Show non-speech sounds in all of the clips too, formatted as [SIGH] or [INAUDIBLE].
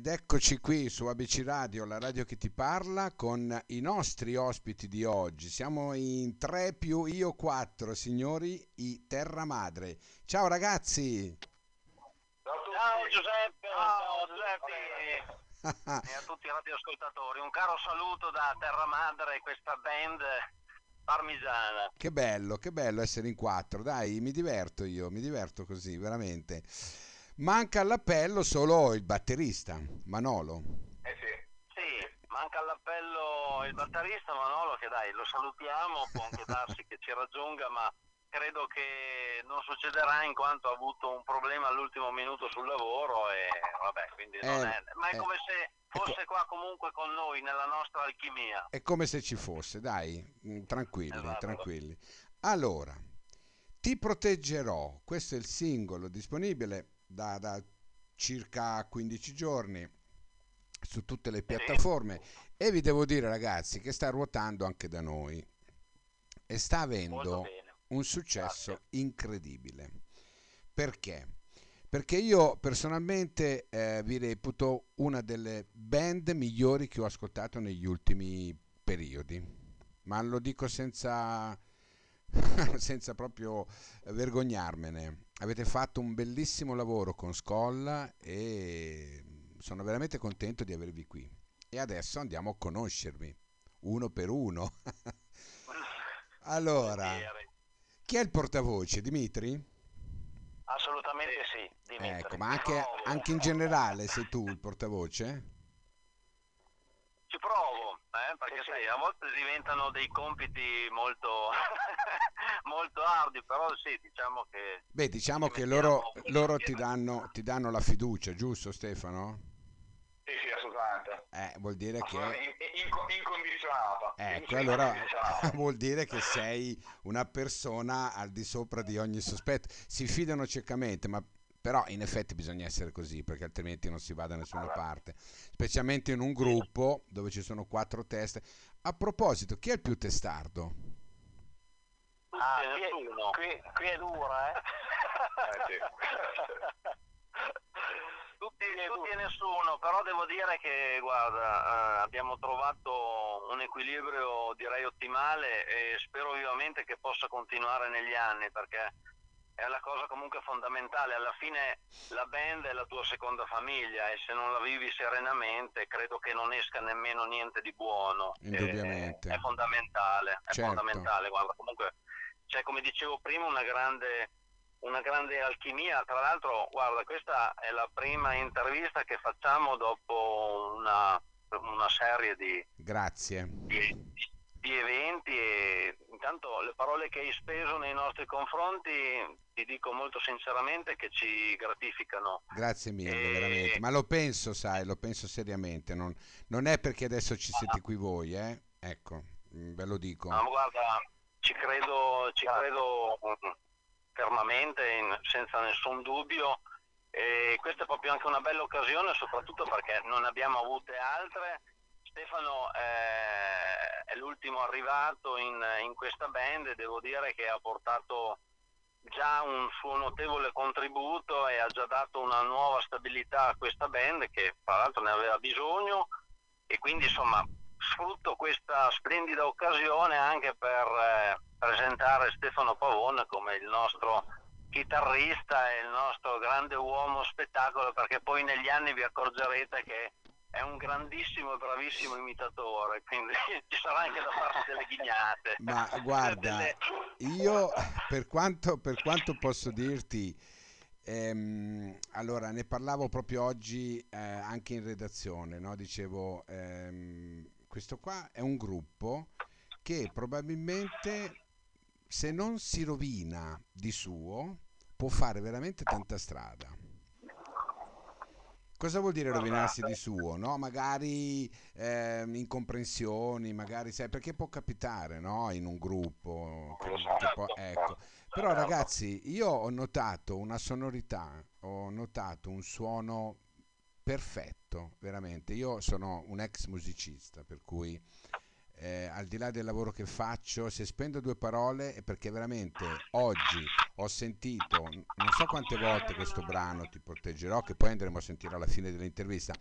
ed eccoci qui su ABC Radio, la radio che ti parla, con i nostri ospiti di oggi. Siamo in 3 più io 4, signori, i Terra Madre. Ciao ragazzi! Ciao Giuseppe, ciao Giuseppe e a tutti i radioascoltatori. Un caro saluto da Terra Madre, questa band parmigiana. Che bello, che bello essere in quattro. Dai, mi diverto io, mi diverto così, veramente. Manca all'appello solo il batterista, Manolo. Eh sì. Sì, manca all'appello il batterista Manolo che dai, lo salutiamo, può anche [LAUGHS] darsi che ci raggiunga, ma credo che non succederà in quanto ha avuto un problema all'ultimo minuto sul lavoro e vabbè, quindi non Eh, è, ma è eh. come se fosse qua comunque con noi nella nostra alchimia. È come se ci fosse, dai, mm, tranquilli, Esatto. tranquilli. Allora, ti proteggerò, questo è il singolo disponibile da, da circa 15 giorni su tutte le piattaforme e vi devo dire ragazzi che sta ruotando anche da noi e sta avendo un successo incredibile. Perché? Perché io personalmente eh, vi reputo una delle band migliori che ho ascoltato negli ultimi periodi, ma lo dico senza, [LAUGHS] senza proprio vergognarmene. Avete fatto un bellissimo lavoro con Skolla e sono veramente contento di avervi qui. E adesso andiamo a conoscervi uno per uno. [LAUGHS] allora, chi è il portavoce? Dimitri? Assolutamente sì, Dimitri. Ecco, ma anche, anche in generale sei tu il portavoce? Ci provo, eh, perché sai, a volte diventano dei compiti molto, molto ardi, però sì, diciamo che... Beh, diciamo ci che loro, loro ti, danno, ti danno la fiducia, giusto Stefano? Sì, sì, assolutamente. Eh, vuol dire che... In- in- incondizionata. Ecco, allora [LAUGHS] vuol dire che sei una persona al di sopra di ogni sospetto. Si fidano ciecamente, ma però in effetti bisogna essere così perché altrimenti non si va da nessuna parte, specialmente in un gruppo dove ci sono quattro teste. A proposito, chi è il più testardo? Ah, qui, nessuno. è, qui, qui è dura, eh? Eh, [LAUGHS] Tutti, tutti e nessuno, però devo dire che guarda, eh, abbiamo trovato un equilibrio direi ottimale e spero vivamente che possa continuare negli anni perché è la cosa comunque fondamentale. Alla fine la band è la tua seconda famiglia e se non la vivi serenamente credo che non esca nemmeno niente di buono. Indubbiamente. Eh, È, fondamentale, è Certo. fondamentale. Guarda, comunque c'è come dicevo prima una grande una grande alchimia. Tra l'altro, guarda, questa è la prima intervista che facciamo dopo una, una serie di, Grazie. di- di eventi e intanto le parole che hai speso nei nostri confronti ti dico molto sinceramente che ci gratificano. Grazie mille, Eh, veramente. Ma lo penso, sai, lo penso seriamente. Non, non è perché adesso ci siete qui voi, eh? Ecco, mm, ve lo dico. No, ma guarda, ci credo, ci credo mm, fermamente, in- senza nessun dubbio. E questa è proprio anche una bella occasione, soprattutto perché non abbiamo avute altre. Stefano eh, è l'ultimo arrivato in, in questa band e devo dire che ha portato già un suo notevole contributo e ha già dato una nuova stabilità a questa band che tra l'altro ne aveva bisogno e quindi insomma sfrutto questa splendida occasione anche per eh, presentare Stefano Pavone come il nostro chitarrista e il nostro grande uomo spettacolo perché poi negli anni vi accorgerete che è un grandissimo e bravissimo imitatore quindi [LAUGHS] ci sarà anche da farsi delle ghignate Ma guarda, io per quanto, per quanto posso dirti, ehm, allora ne parlavo proprio oggi eh, anche in redazione, no? Dicevo, ehm, questo qua è un gruppo che probabilmente se non si rovina di suo può fare veramente tanta strada. Cosa vuol dire rovinarsi di suo? No? Magari ehm, incomprensioni, magari sai, perché può capitare no? in un gruppo. che può- ecco. Però ragazzi, io ho notato una sonorità, ho notato un suono perfetto, veramente. Io sono un ex musicista, per cui eh, al di là del lavoro che faccio, se spendo due parole è perché veramente oggi ho sentito, non so quante volte questo brano ti proteggerò, che poi andremo a sentire alla fine dell'intervista,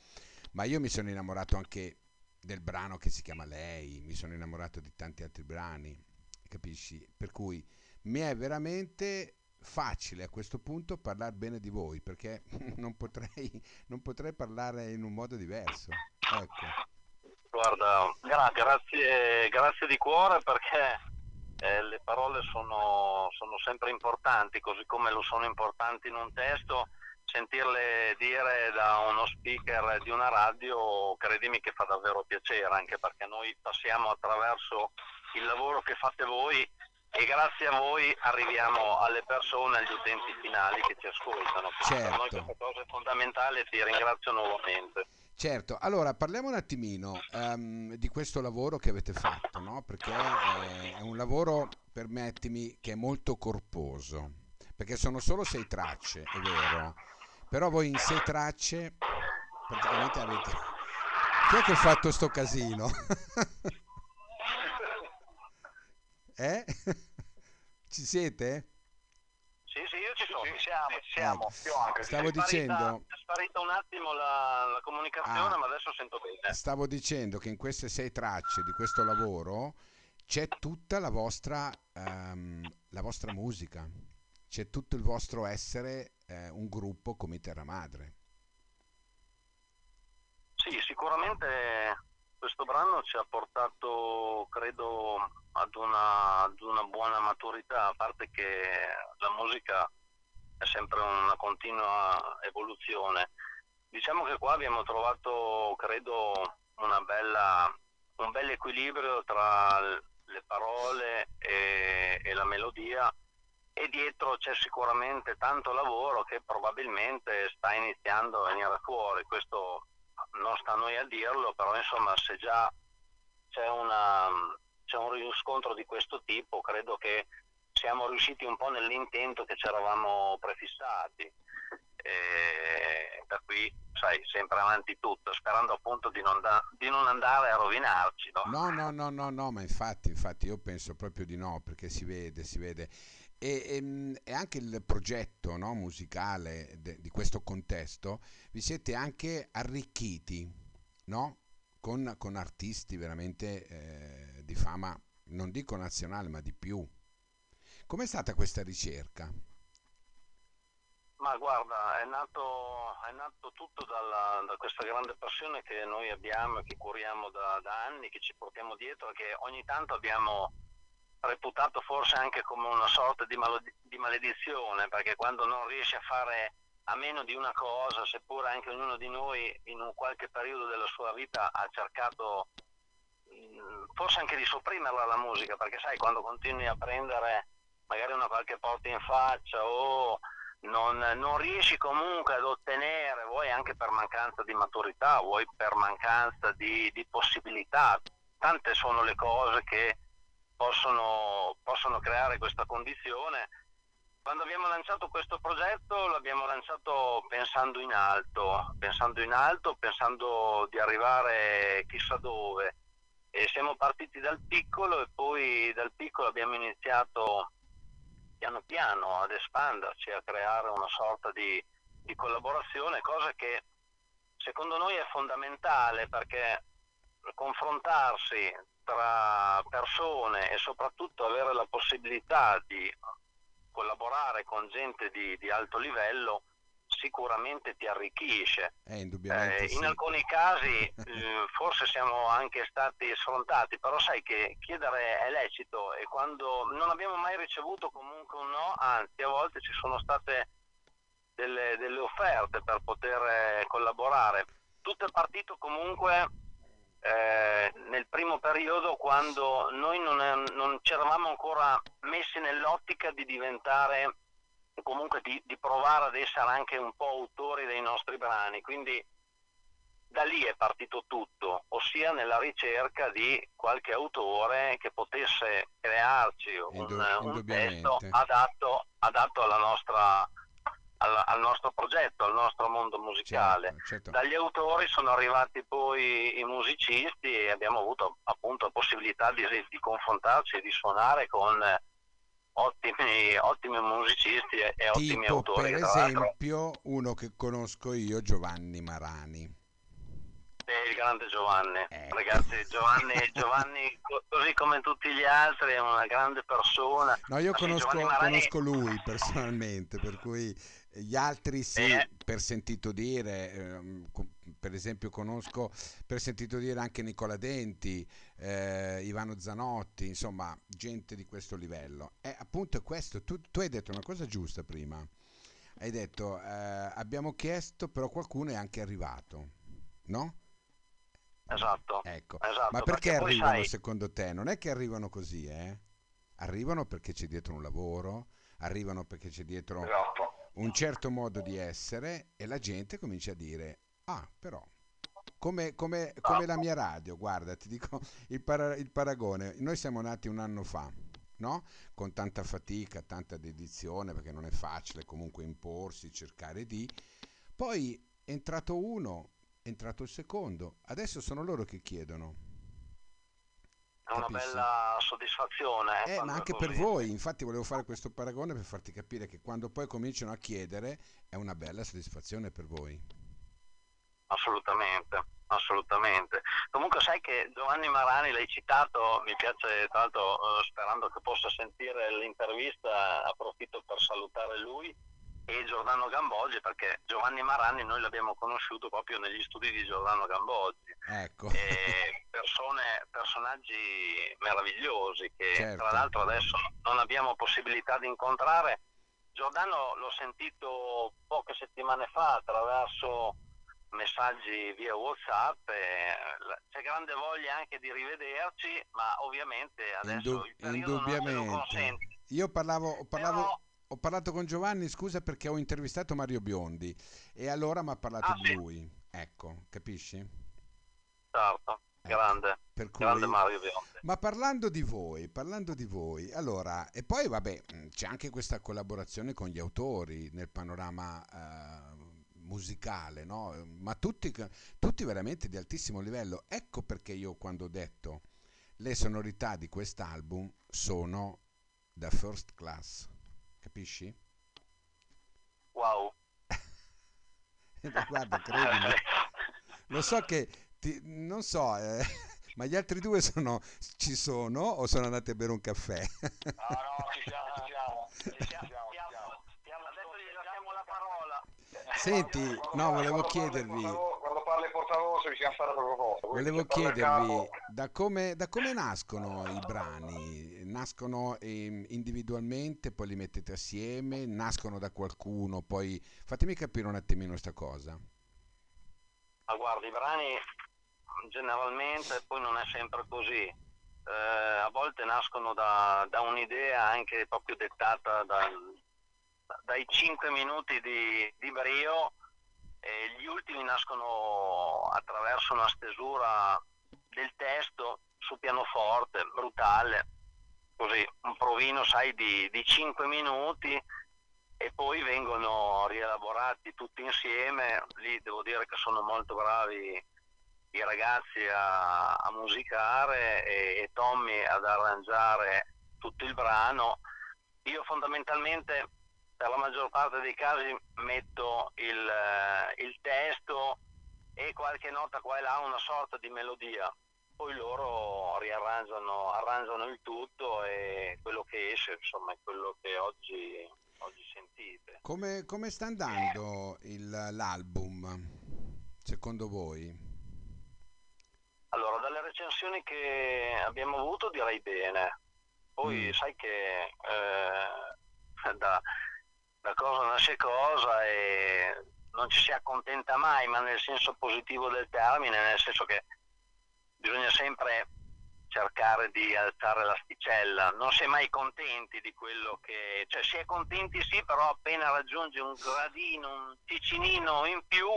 ma io mi sono innamorato anche del brano che si chiama Lei, mi sono innamorato di tanti altri brani, capisci? Per cui mi è veramente facile a questo punto parlare bene di voi perché [LAUGHS] non potrei, non potrei parlare in un modo diverso. Ecco. Guarda, gra- grazie, grazie di cuore perché eh, le parole sono, sono sempre importanti, così come lo sono importanti in un testo sentirle dire da uno speaker di una radio, credimi che fa davvero piacere, anche perché noi passiamo attraverso il lavoro che fate voi e grazie a voi arriviamo alle persone, agli utenti finali che ci ascoltano. Quindi Per noi Certo. questa cosa è fondamentale e ti ringrazio nuovamente. Certo, allora parliamo un attimino ehm, di questo lavoro che avete fatto, no? Perché eh, è un lavoro, permettimi, che è molto corposo, perché sono solo sei tracce, è vero, però voi in sei tracce praticamente avete... Chi è che ha fatto sto casino? [LAUGHS] eh? [LAUGHS] Ci siete? Sì, sì, io ci sono. Ci siamo, ci siamo. Ecco. Io anche. Stavo È sparita- dicendo... È sparita un attimo la, la comunicazione, Ah. ma adesso sento bene. Stavo dicendo che in queste sei tracce di questo lavoro c'è tutta la vostra, ehm, la vostra musica, c'è tutto il vostro essere eh, un gruppo come Terra Madre. Sì, sicuramente questo brano ci ha portato, credo, ad una, ad una buona maturità, a parte che la musica è sempre una continua evoluzione. Diciamo che qua abbiamo trovato, credo, bella, un bel equilibrio tra le parole e, e la melodia e dietro c'è sicuramente tanto lavoro che probabilmente sta iniziando a venire fuori. Questo non sta a noi a dirlo, però insomma se già c'è, una, c'è un riscontro di questo tipo, credo che siamo riusciti un po' nell'intento che ci eravamo prefissati. E per cui, sai, sempre avanti tutto, sperando appunto di non, da- di non andare a rovinarci. no? No, no, no, no, no, ma infatti, infatti io penso proprio di no, perché si vede, si vede. E, ehm, e anche il progetto no, musicale de- di questo contesto, vi siete anche arricchiti, no? Con, con artisti veramente eh, di fama, non dico nazionale, ma di più. Com'è stata questa ricerca? Ma guarda, è nato, è nato tutto dalla- da questa grande passione che noi abbiamo e che curiamo da, da anni, che ci portiamo dietro e che ogni tanto abbiamo reputato forse anche come una sorta di, malo- di maledizione, perché quando non riesci a fare a meno di una cosa, seppure anche ognuno di noi in un qualche periodo della sua vita ha cercato mh, forse anche di sopprimerla la musica, perché sai, quando continui a prendere magari una qualche porta in faccia o non, non riesci comunque ad ottenere, vuoi anche per mancanza di maturità, vuoi per mancanza di, di possibilità, tante sono le cose che possono, possono creare questa condizione. Quando abbiamo lanciato questo progetto l'abbiamo lanciato pensando in alto, pensando in alto, pensando di arrivare chissà dove. E siamo partiti dal piccolo e poi dal piccolo abbiamo iniziato piano piano ad espanderci, a creare una sorta di, di collaborazione, cosa che secondo noi è fondamentale perché confrontarsi tra persone e soprattutto avere la possibilità di collaborare con gente di, di alto livello sicuramente ti arricchisce. Eh, Eh, sì. in alcuni casi eh, forse siamo anche stati sfrontati, però sai che chiedere è lecito e quando non abbiamo mai ricevuto comunque un no, anzi a volte ci sono state delle, delle offerte per poter eh, collaborare. Tutto è partito comunque eh, nel primo periodo quando noi non, non ci eravamo ancora messi nell'ottica di diventare comunque di, di provare ad essere anche un po' autori dei nostri brani, quindi da lì è partito tutto, ossia nella ricerca di qualche autore che potesse crearci un, Indu- un testo adatto, adatto alla nostra, alla- al nostro progetto, al nostro mondo musicale. Certo, certo. Dagli autori sono arrivati poi i musicisti e abbiamo avuto appunto la possibilità di, di confrontarci e di suonare con eh, ottimi, ottimi musicisti e, e ottimi autori. per esempio uno che conosco io, Giovanni Marani. il grande Giovanni, Eh. ragazzi, Giovanni, [LAUGHS] Giovanni, co- così come tutti gli altri, è una grande persona. No, io conosco, Marani- conosco lui personalmente, per cui gli altri sì, Eh. per sentito dire, ehm, per esempio conosco per sentito dire anche Nicola Denti, eh, Ivano Zanotti, insomma, gente di questo livello. E appunto è questo, tu, tu hai detto una cosa giusta prima, hai detto eh, abbiamo chiesto, però qualcuno è anche arrivato, no? Esatto, Ecco, esatto. ma perché, poi arrivano sai, secondo te? Non è che arrivano così, eh? Arrivano perché c'è dietro un lavoro, arrivano perché c'è dietro Esatto. Un certo modo di essere e la gente comincia a dire, ah, però, come, come- come la mia radio, guarda, ti dico il, para- il paragone, noi siamo nati un anno fa, no? Con tanta fatica, tanta dedizione, perché non è facile comunque imporsi, cercare di... Poi è entrato uno, è entrato il secondo, adesso sono loro che chiedono. È una capisci? bella soddisfazione. Eh, quando ma anche per voi, infatti volevo fare questo paragone per farti capire che quando poi cominciano a chiedere è una bella soddisfazione per voi. Assolutamente, assolutamente. Comunque sai che Giovanni Marani l'hai citato, mi piace tra l'altro eh, sperando che possa sentire l'intervista, approfitto per salutare lui e Giordano Gamboggi perché Giovanni Marani noi l'abbiamo conosciuto proprio negli studi di Giordano Gamboggi. Ecco. persone, personaggi meravigliosi che Certo. tra l'altro adesso non abbiamo possibilità di incontrare. Giordano l'ho sentito poche settimane fa attraverso messaggi via Whatsapp c'è grande voglia anche di rivederci, ma ovviamente adesso Indu- il periodo non lo consente. Io parlavo, parlavo- Però- ho parlato con Giovanni, scusa perché ho intervistato Mario Biondi e allora mi ha parlato Ah, di sì? lui. Ecco, capisci? Certo, grande, Per cui... grande Mario Biondi. Ma parlando di voi, parlando di voi, allora, e poi vabbè, c'è anche questa collaborazione con gli autori nel panorama eh, musicale, no? Ma tutti, tutti veramente di altissimo livello. Ecco perché io quando ho detto le sonorità di quest'album sono da first class, capisci? Wow. [LAUGHS] Guarda, [LAUGHS] credimi. Lo so che, ti- non so, eh, [LAUGHS] ma gli altri due sono, ci sono o sono andati a bere un caffè? No, no, ci siamo, ci siamo. Ci siamo, siamo. Stiamo- adesso gli lasciamo la parola. Senti, Quando no, parli- volevo parli chiedervi, portavoce- Quando parla il portavoce bisogna fare cosa. Quindi volevo chiedervi da come, da come nascono i brani? Nascono ehm, individualmente, poi li mettete assieme, nascono da qualcuno, poi fatemi capire un attimino sta cosa. Ma guardi, i brani generalmente poi non è sempre così. Eh, a volte nascono da, da un'idea anche proprio dettata dal- dai 5 minuti di, di brio e gli ultimi nascono attraverso una stesura del testo su pianoforte, brutale, così un provino, sai, di, di 5 minuti e poi vengono rielaborati tutti insieme. Lì devo dire che sono molto bravi i ragazzi a, a musicare e, e Tommy ad arrangiare tutto il brano. Io fondamentalmente per la maggior parte dei casi metto il, eh, il testo e qualche nota qua e là, una sorta di melodia. Poi loro riarrangiano arrangiano il tutto e quello che esce, insomma, è quello che oggi, oggi sentite. Come, come sta andando il- l'album, secondo voi? Allora, dalle recensioni che abbiamo avuto direi bene. Poi Mm. sai che eh, da, da cosa nasce cosa e non ci si accontenta mai, ma nel senso positivo del termine, nel senso che bisogna sempre cercare di alzare l'asticella, non si è mai contenti di quello che, cioè si è contenti sì, però appena raggiungi un gradino, un ticinino in più,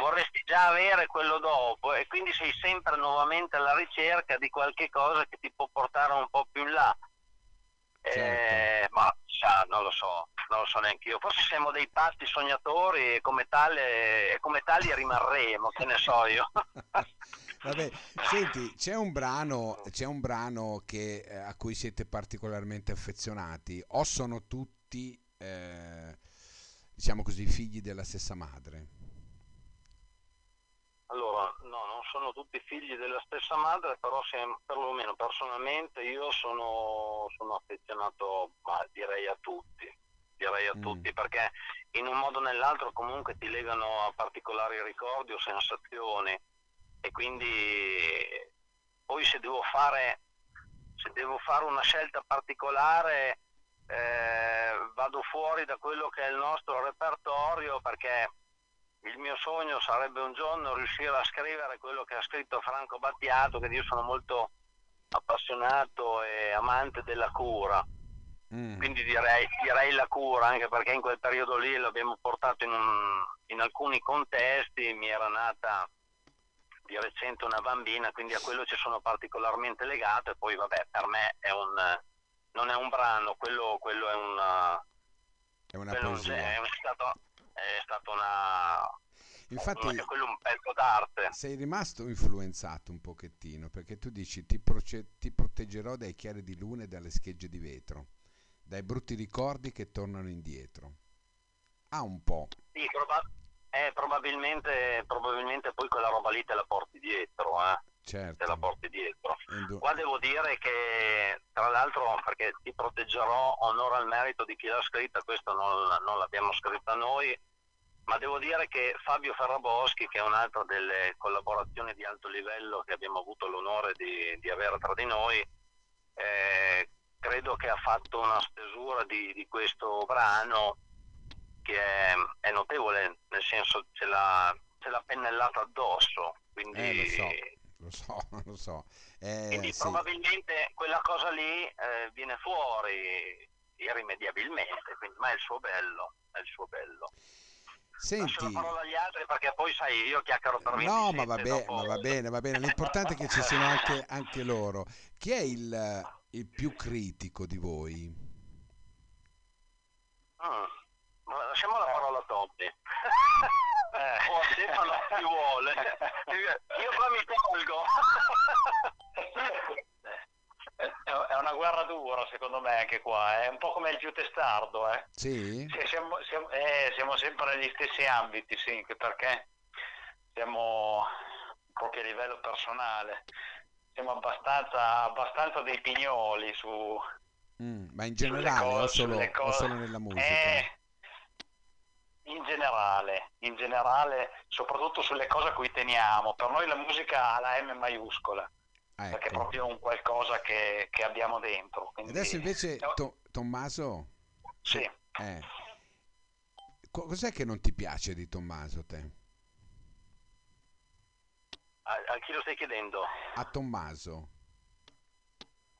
vorresti già avere quello dopo e quindi sei sempre nuovamente alla ricerca di qualche cosa che ti può portare un po' più in là. Eh, Certo. ma sa, non lo so, non lo so neanche io. Forse siamo dei pazzi sognatori e come, tale, e come tali rimarremo, che ne so io. [LAUGHS] Vabbè, senti, c'è un brano, c'è un brano che, eh, a cui siete particolarmente affezionati o sono tutti, eh, diciamo così, figli della stessa madre? Allora, no, non sono tutti figli della stessa madre, però siamo, perlomeno personalmente io sono, sono affezionato, ma direi a tutti, direi a Mm. tutti, perché in un modo o nell'altro comunque ti legano a particolari ricordi o sensazioni e quindi poi se devo fare, se devo fare una scelta particolare eh, vado fuori da quello che è il nostro repertorio perché il mio sogno sarebbe un giorno riuscire a scrivere quello che ha scritto Franco Battiato, che io sono molto appassionato e amante della cura, Mm. quindi direi, direi la cura, anche perché in quel periodo lì l'abbiamo portato in, un- in alcuni contesti, mi era nata di recente una bambina, quindi a quello ci sono particolarmente legato e poi vabbè, per me è un, non è un brano, quello, quello è una... È una quello è un- poesia. è stato, è stato una... Infatti una- quello è un pezzo d'arte. sei rimasto influenzato un pochettino perché tu dici ti, proce- ti proteggerò dai chiari di luna e dalle schegge di vetro, dai brutti ricordi che tornano indietro. Ah, un po'. Sì, proba- eh, probabilmente, probabilmente poi quella roba lì te la porti dietro, eh, te la Certo. porti dietro. Indu- Qua devo dire che, tra l'altro, perché ti proteggerò, onore al merito di chi l'ha scritta, questo non, non l'abbiamo scritta noi, ma devo dire che Fabio Ferraboschi, che è un'altra delle collaborazioni di alto livello che abbiamo avuto l'onore di, di avere tra di noi, eh, credo che ha fatto una stesura di, di questo brano che è, è notevole, nel senso ce l'ha, ce l'ha pennellata addosso, quindi, Eh, lo so, [LAUGHS] lo so. Eh, quindi sì. probabilmente quella cosa lì eh, viene fuori irrimediabilmente, quindi, ma è il suo bello, è il suo bello. Lascio la Senti, parola agli altri perché poi sai, io chiacchiero per 27 no, ma va, be- dopo- ma va bene, va bene. L'importante è che ci siano anche, anche loro. Chi è il, il più critico di voi? Mm. Lasciamo la parola a Tommy. Eh. o a Stefano chi vuole. Io qua mi tolgo. È una guerra dura secondo me anche qua, è un po' come il più testardo, eh. Sì? Siamo, siamo- eh, siamo sempre negli stessi ambiti, sì, perché siamo proprio a livello personale, siamo abbastanza, abbastanza dei pignoli su, Mm, ma in generale o cose- solo, sulle o solo nella musica? Eh, in generale, in generale, soprattutto sulle cose a cui teniamo. Per noi la musica ha la M maiuscola, Ah, perché è ecco. proprio un qualcosa che, che abbiamo dentro. quindi- Adesso invece, To- Tommaso, sì. eh, co- cos'è che non ti piace di Tommaso te? A, a chi lo stai chiedendo? A Tommaso.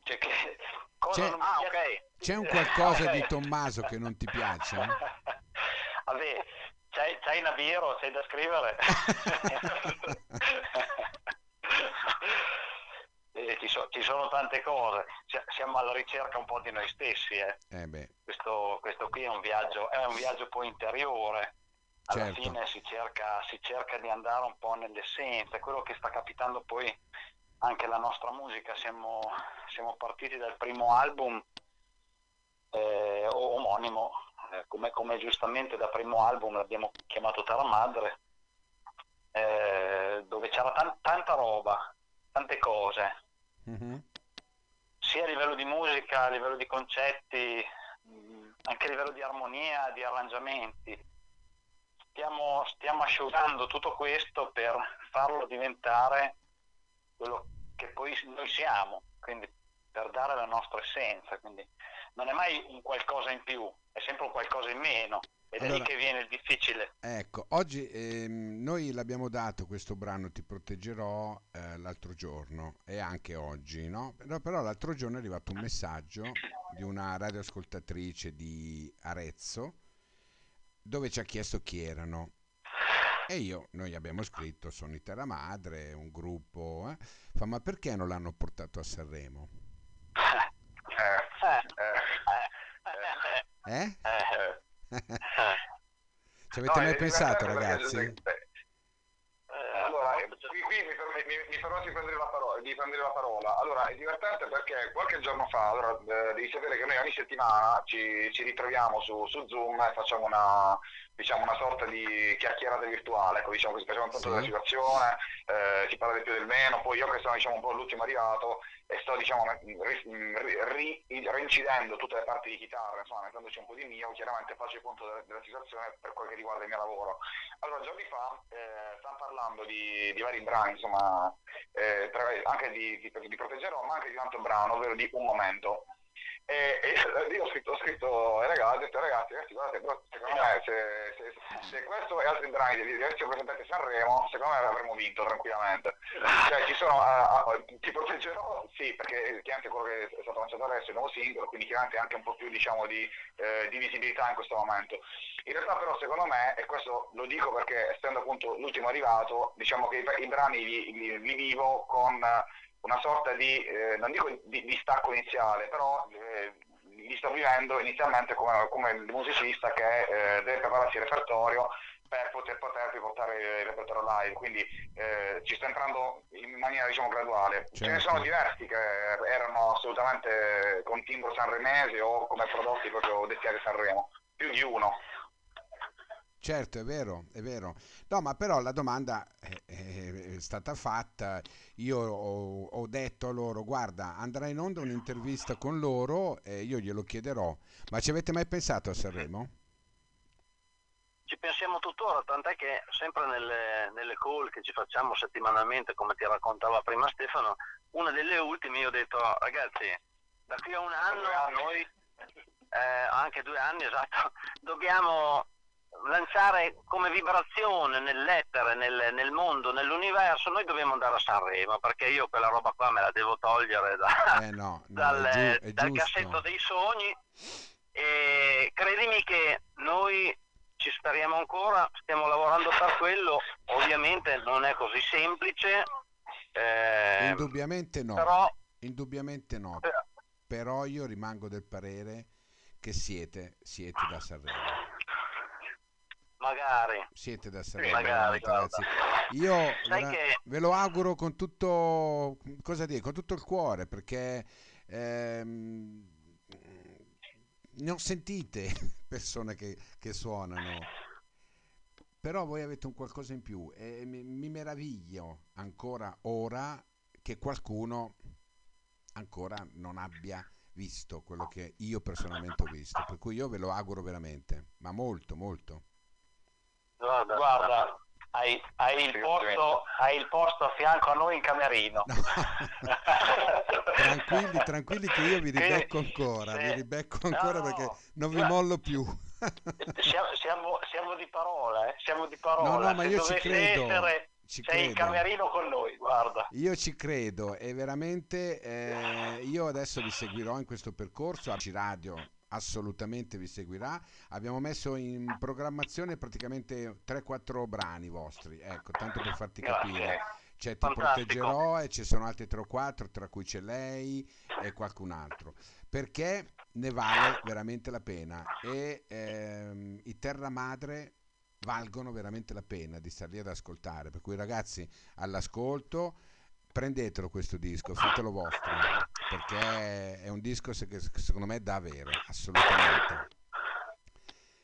Cioè che- cosa C'è- non Ah, piace- ok. C'è un qualcosa di Tommaso che non ti piace? [LAUGHS] Vabbè, c'hai, c'hai una birra, sei da scrivere? [LAUGHS] Eh, ci, so- ci sono tante cose, Si- siamo alla ricerca un po' di noi stessi. eh. Eh Questo, questo qui è un viaggio, è un viaggio poi interiore. Alla Certo. fine si cerca, si cerca di andare un po' nell'essenza, quello che sta capitando poi anche la nostra musica. Siamo, siamo partiti dal primo album eh, omonimo, eh, come, come giustamente da primo album l'abbiamo chiamato Terra Madre, eh, dove c'era tan- tanta roba, tante cose mhm, sia a livello di musica, a livello di concetti, mh, anche a livello di armonia, di arrangiamenti. Stiamo, stiamo asciugando tutto questo per farlo diventare quello che poi noi siamo, quindi per dare la nostra essenza. Quindi non è mai un qualcosa in più, è sempre un qualcosa in meno. Ed è Allora- lì che viene il difficile. Ecco, oggi ehm, noi l'abbiamo dato questo brano Ti proteggerò eh, l'altro giorno e anche oggi, no? Però, però l'altro giorno è arrivato un messaggio di una radioascoltatrice di Arezzo dove ci ha chiesto chi erano. E io, noi abbiamo scritto Sono Terra Madre, un gruppo, eh? Fa, ma perché non l'hanno portato a Sanremo? Eh, eh. [LAUGHS] Ci avete No, mai pensato, ragazzi? perché- Eh, Allora, qui, qui mi, perme- mi, mi permetti di prendere la parola, di prendere la parola. Allora, è divertente perché qualche giorno fa, allora, eh, devi sapere che noi ogni settimana ci, ci ritroviamo su, su Zoom e facciamo una, diciamo, una sorta di chiacchierata virtuale, ecco, diciamo così, facciamo un punto Sì. della situazione, eh, si parla del più del meno, poi io che sono diciamo, un po' l'ultimo arrivato e sto diciamo, reincidendo tutte le parti di chitarra, insomma, mettendoci un po' di mio, chiaramente faccio il punto della, della situazione per quel che riguarda il mio lavoro. Allora, giorni fa eh, stavamo parlando di, di vari brani, insomma, eh, anche di, di, di Proteggerò, ma anche di un altro brano, ovvero di Un Momento. E, e [LAUGHS] io ho scritto, ho scritto ai ragazzi, ho detto ragazzi, ragazzi guardate, però secondo me se, se- se questo e altri brani li avessimo presentati a Sanremo, secondo me avremmo vinto tranquillamente. Cioè ci sono, ah, ah, ti proteggerò, sì, perché chiaramente quello che è stato lanciato adesso è il nuovo singolo, quindi chiaramente anche un po' più diciamo di, eh, di visibilità in questo momento. In realtà però secondo me, e questo lo dico perché essendo appunto l'ultimo arrivato, diciamo che i, i brani li, li- li vivo con una sorta di, eh, non dico di, di stacco iniziale, però eh, li sto vivendo inizialmente come, come il musicista che eh, deve prepararsi il repertorio per poter, poter portare il repertorio live, quindi eh, ci sta entrando in maniera diciamo graduale. Ce ne Certo. sono diversi che erano assolutamente con timbro sanremese o come prodotti proprio destinati a Sanremo, più di uno. Certo, è vero, è vero. No, ma però la domanda è, è- è stata fatta. Io ho, ho detto a loro, guarda, andrà in onda un'intervista con loro e io glielo chiederò. Ma ci avete mai pensato a Sanremo? Ci pensiamo tuttora, tant'è che sempre nelle, nelle call che ci facciamo settimanalmente, come ti raccontava prima Stefano, una delle ultime io ho detto, ragazzi, da qui a un anno noi, eh, anche due anni esatto, [LAUGHS] dobbiamo lanciare come vibrazione nell'etere, nel, nel mondo, nell'universo, noi dobbiamo andare a Sanremo, perché io quella roba qua me la devo togliere da, Eh no, [LAUGHS] no, dal, è, giu- è dal cassetto dei sogni e credimi che noi ci speriamo ancora, stiamo lavorando per [LAUGHS] quello, ovviamente non è così semplice, eh, Indubbiamente no, però indubbiamente no. eh, Però io rimango del parere che siete, siete da Sanremo. Magari Siete da Sanremo, magari ragazzi. Io vera- che- ve lo auguro con tutto, cosa dire, con tutto il cuore, perché ehm, ho sentite [LAUGHS] persone che, che suonano, però voi avete un qualcosa in più e mi, mi meraviglio ancora ora che qualcuno ancora non abbia visto quello che io personalmente ho visto, per cui io ve lo auguro veramente, ma molto, molto. Guarda, Guarda, hai, hai il posto, hai il posto a fianco a noi in camerino. No. [LAUGHS] tranquilli, tranquilli che io vi ribecco ancora, vi ribecco ancora No, perché non vi mollo più. Siamo, siamo- siamo di parola, eh? siamo di parola. No, no, ma io ci credo, essere, ci sei in credo. camerino con noi, guarda. Io ci credo e veramente eh, io adesso vi seguirò in questo percorso, Arci Radio assolutamente vi seguirà. Abbiamo messo in programmazione praticamente 3-4 brani vostri, ecco, tanto per farti capire. C'è Ti Fantastico. proteggerò e ci sono altri 3 o 4, tra cui c'è lei e qualcun altro. Perché ne vale veramente la pena e ehm, i Terra Madre valgono veramente la pena di star lì ad ascoltare. Per cui ragazzi, all'ascolto, prendetelo questo disco, fatelo vostro, perché è un disco che secondo me è da avere, assolutamente.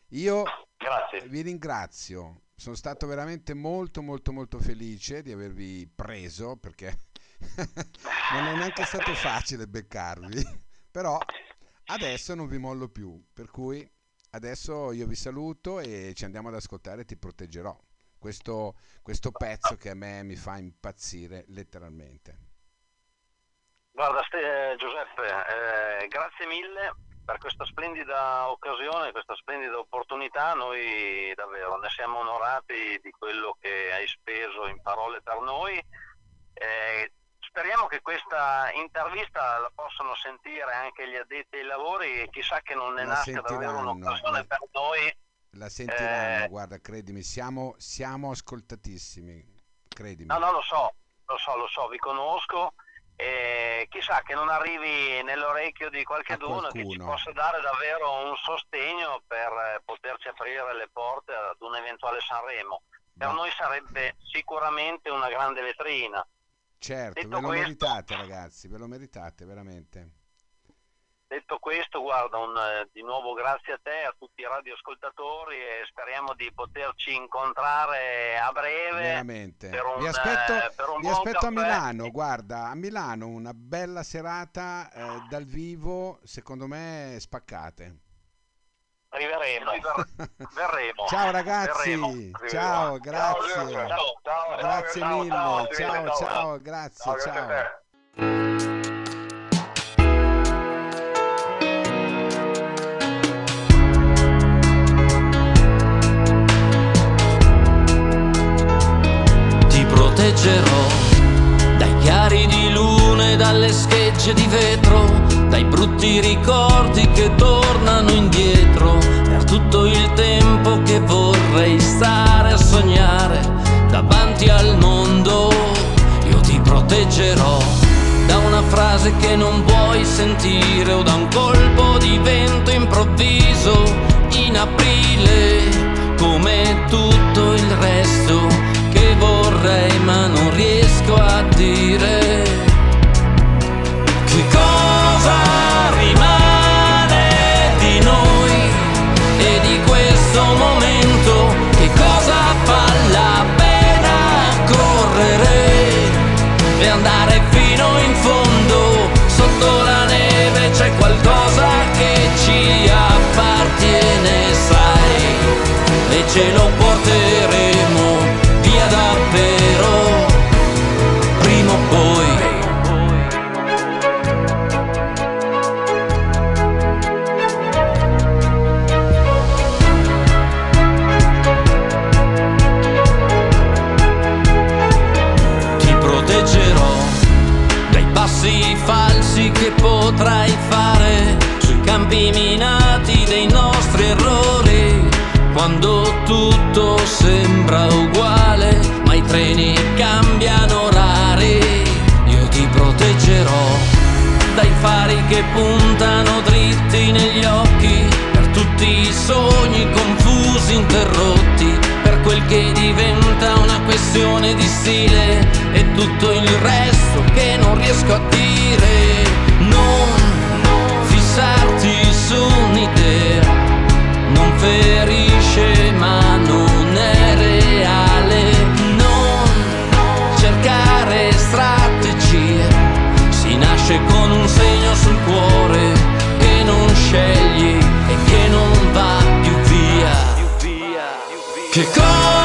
Io Grazie. vi ringrazio, sono stato veramente molto molto molto felice di avervi preso perché [LAUGHS] non è neanche stato facile beccarvi, però adesso non vi mollo più, per cui adesso io vi saluto e ci andiamo ad ascoltare Ti proteggerò, questo, questo pezzo che a me mi fa impazzire letteralmente. Guarda Ste- Giuseppe, eh, grazie mille per questa splendida occasione, questa splendida opportunità. Noi davvero ne siamo onorati di quello che hai speso in parole per noi. Eh, speriamo che questa intervista la possano sentire anche gli addetti ai lavori e chissà che non ne La nasca davvero un'occasione la- per noi. La sentiranno, Eh. guarda, credimi, siamo, siamo ascoltatissimi, credimi. No, no, lo so, lo so, lo so, vi conosco e chissà che non arrivi nell'orecchio di qualcuno che ci possa dare davvero un sostegno per eh, poterci aprire le porte ad un eventuale Sanremo. Per Ma- noi sarebbe sicuramente una grande vetrina. Certo, ve lo questo, meritate ragazzi, ve lo meritate veramente. Detto questo, guarda, un, eh, di nuovo grazie a te, a tutti i radioascoltatori e speriamo di poterci incontrare a breve. Veramente. Un, vi aspetto, eh, vi aspetto a Milano, guarda, a Milano una bella serata eh, dal vivo, secondo me spaccate. Arriveremo, [LAUGHS] verremo. Ciao ragazzi, verremo. ciao, grazie. Ciao, ciao, grazie ciao, mille, ciao, ciao, grazie, ciao. Proteggerò dai chiari di luna e dalle schegge di vetro, dai brutti ricordi che tornano indietro, per tutto il tempo che vorrei stare a sognare davanti al mondo, io ti proteggerò da una frase che non vuoi sentire o da un colpo di vento improvviso in aprile come tutto il resto vorrei ma non riesco a dire questione di stile e tutto il resto che non riesco a dire, non fissarti su un'idea non ferisce ma non è reale, non cercare strategie, si nasce con un segno sul cuore che non scegli e che non va più via. Che cosa